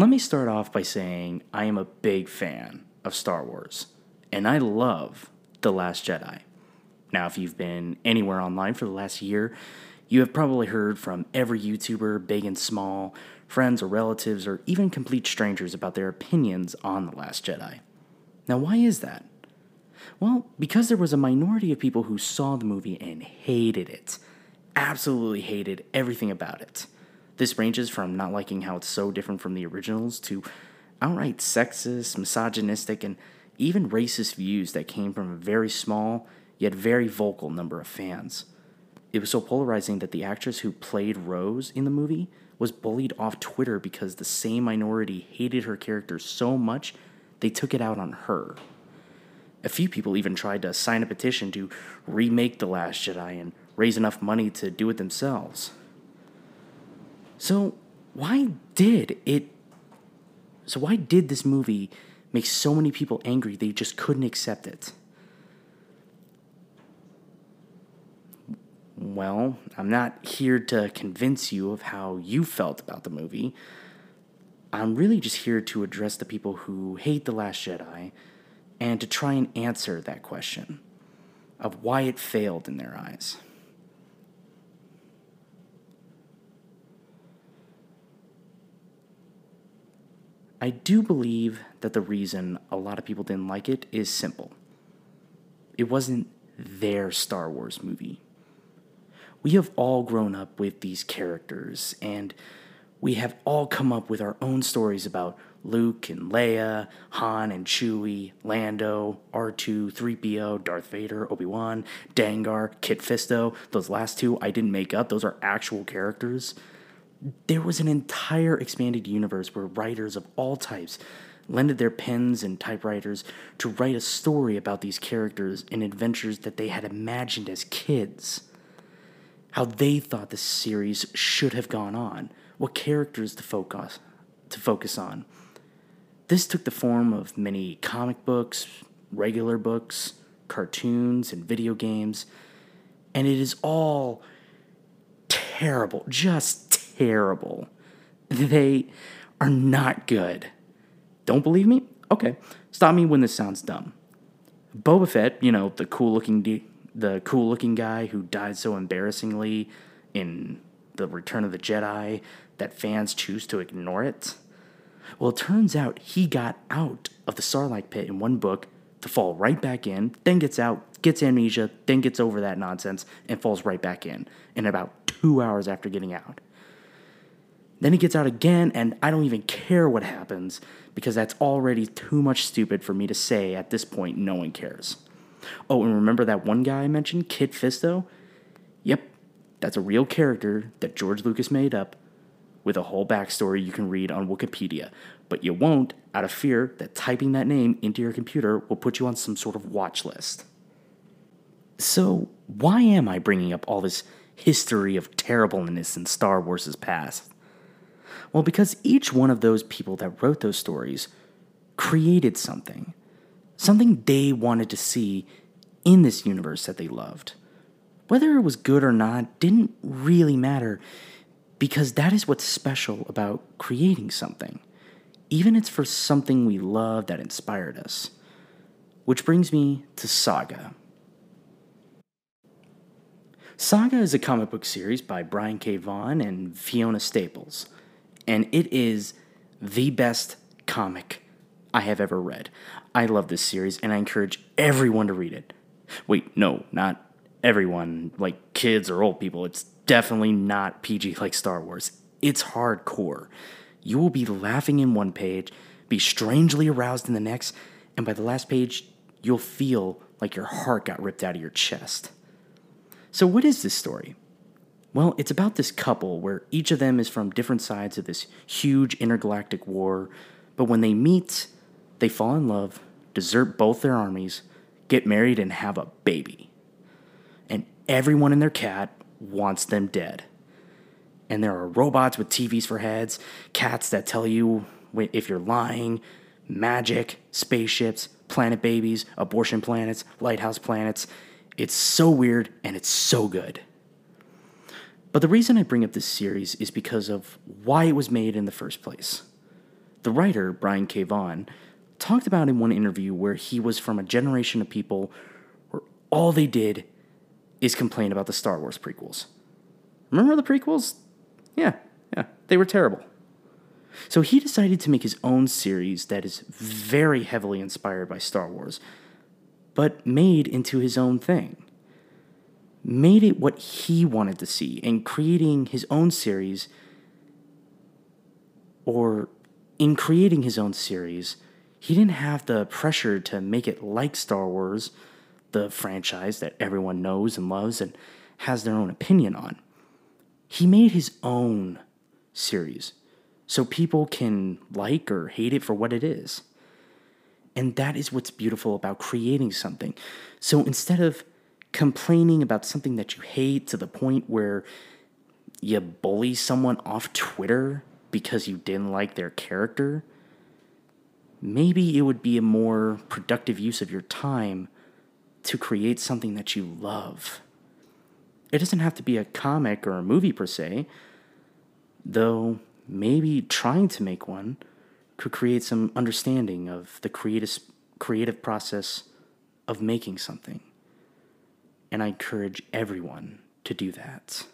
Let me start off by saying I am a big fan of Star Wars, and I love The Last Jedi. Now, if you've been anywhere online for the last year, you have probably heard from every YouTuber, big and small, friends or relatives, or even complete strangers about their opinions on The Last Jedi. Now, why is that? Well, because there was a minority of people who saw the movie and hated it. Absolutely hated everything about it. This ranges from not liking how it's so different from the originals to outright sexist, misogynistic, and even racist views that came from a very small yet very vocal number of fans. It was so polarizing that the actress who played Rose in the movie was bullied off Twitter because the same minority hated her character so much they took it out on her. A few people even tried to sign a petition to remake The Last Jedi and raise enough money to do it themselves. So, why did it So why did this movie make so many people angry they just couldn't accept it? Well, I'm not here to convince you of how you felt about the movie. I'm really just here to address the people who hate The Last Jedi and to try and answer that question of why it failed in their eyes. I do believe that the reason a lot of people didn't like it is simple. It wasn't their Star Wars movie. We have all grown up with these characters, and we have all come up with our own stories about Luke and Leia, Han and Chewie, Lando, R2, 3PO, Darth Vader, Obi Wan, Dengar, Kit Fisto. Those last two I didn't make up, those are actual characters there was an entire expanded universe where writers of all types lended their pens and typewriters to write a story about these characters and adventures that they had imagined as kids. How they thought the series should have gone on, what characters to focus to focus on. This took the form of many comic books, regular books, cartoons, and video games, and it is all terrible, just terrible. They are not good. Don't believe me? Okay, stop me when this sounds dumb. Boba Fett, you know, the cool looking de- the cool looking guy who died so embarrassingly in the Return of the Jedi that fans choose to ignore it. Well, it turns out he got out of the Sarlacc pit in one book to fall right back in, then gets out, gets amnesia, then gets over that nonsense, and falls right back in in about two hours after getting out. Then he gets out again, and I don't even care what happens because that's already too much stupid for me to say at this point. No one cares. Oh, and remember that one guy I mentioned, Kit Fisto? Yep, that's a real character that George Lucas made up with a whole backstory you can read on Wikipedia. But you won't out of fear that typing that name into your computer will put you on some sort of watch list. So, why am I bringing up all this history of terribleness in Star Wars' past? Well, because each one of those people that wrote those stories created something, something they wanted to see in this universe that they loved. Whether it was good or not didn't really matter because that is what's special about creating something. Even it's for something we love that inspired us. Which brings me to Saga. Saga is a comic book series by Brian K. Vaughan and Fiona Staples and it is the best comic I have ever read. I love this series, and I encourage everyone to read it. Wait, no, not everyone, like kids or old people. It's definitely not PG like Star Wars. It's hardcore. You will be laughing in one page, be strangely aroused in the next, and by the last page, you'll feel like your heart got ripped out of your chest. So, what is this story? Well, it's about this couple where each of them is from different sides of this huge intergalactic war, but when they meet, they fall in love, desert both their armies, get married, and have a baby. And everyone in their cat wants them dead. And there are robots with TVs for heads, cats that tell you if you're lying, magic, spaceships, planet babies, abortion planets, lighthouse planets. It's so weird and it's so good. But the reason I bring up this series is because of why it was made in the first place. The writer, Brian K. Vaughan, talked about in one interview where he was from a generation of people where all they did is complain about the Star Wars prequels. Remember the prequels? Yeah, yeah, they were terrible. So he decided to make his own series that is very heavily inspired by Star Wars, but made into his own thing. Made it what he wanted to see, and creating his own series, or in creating his own series, he didn't have the pressure to make it like Star Wars, the franchise that everyone knows and loves and has their own opinion on. He made his own series so people can like or hate it for what it is. And that is what's beautiful about creating something. So instead of complaining about something that you hate to the point where you bully someone off Twitter because you didn't like their character, maybe it would be a more productive use of your time to create something that you love. It doesn't have to be a comic or a movie per se, though maybe trying to make one could create some understanding of the creative, creative process of making something. And I encourage everyone to do that.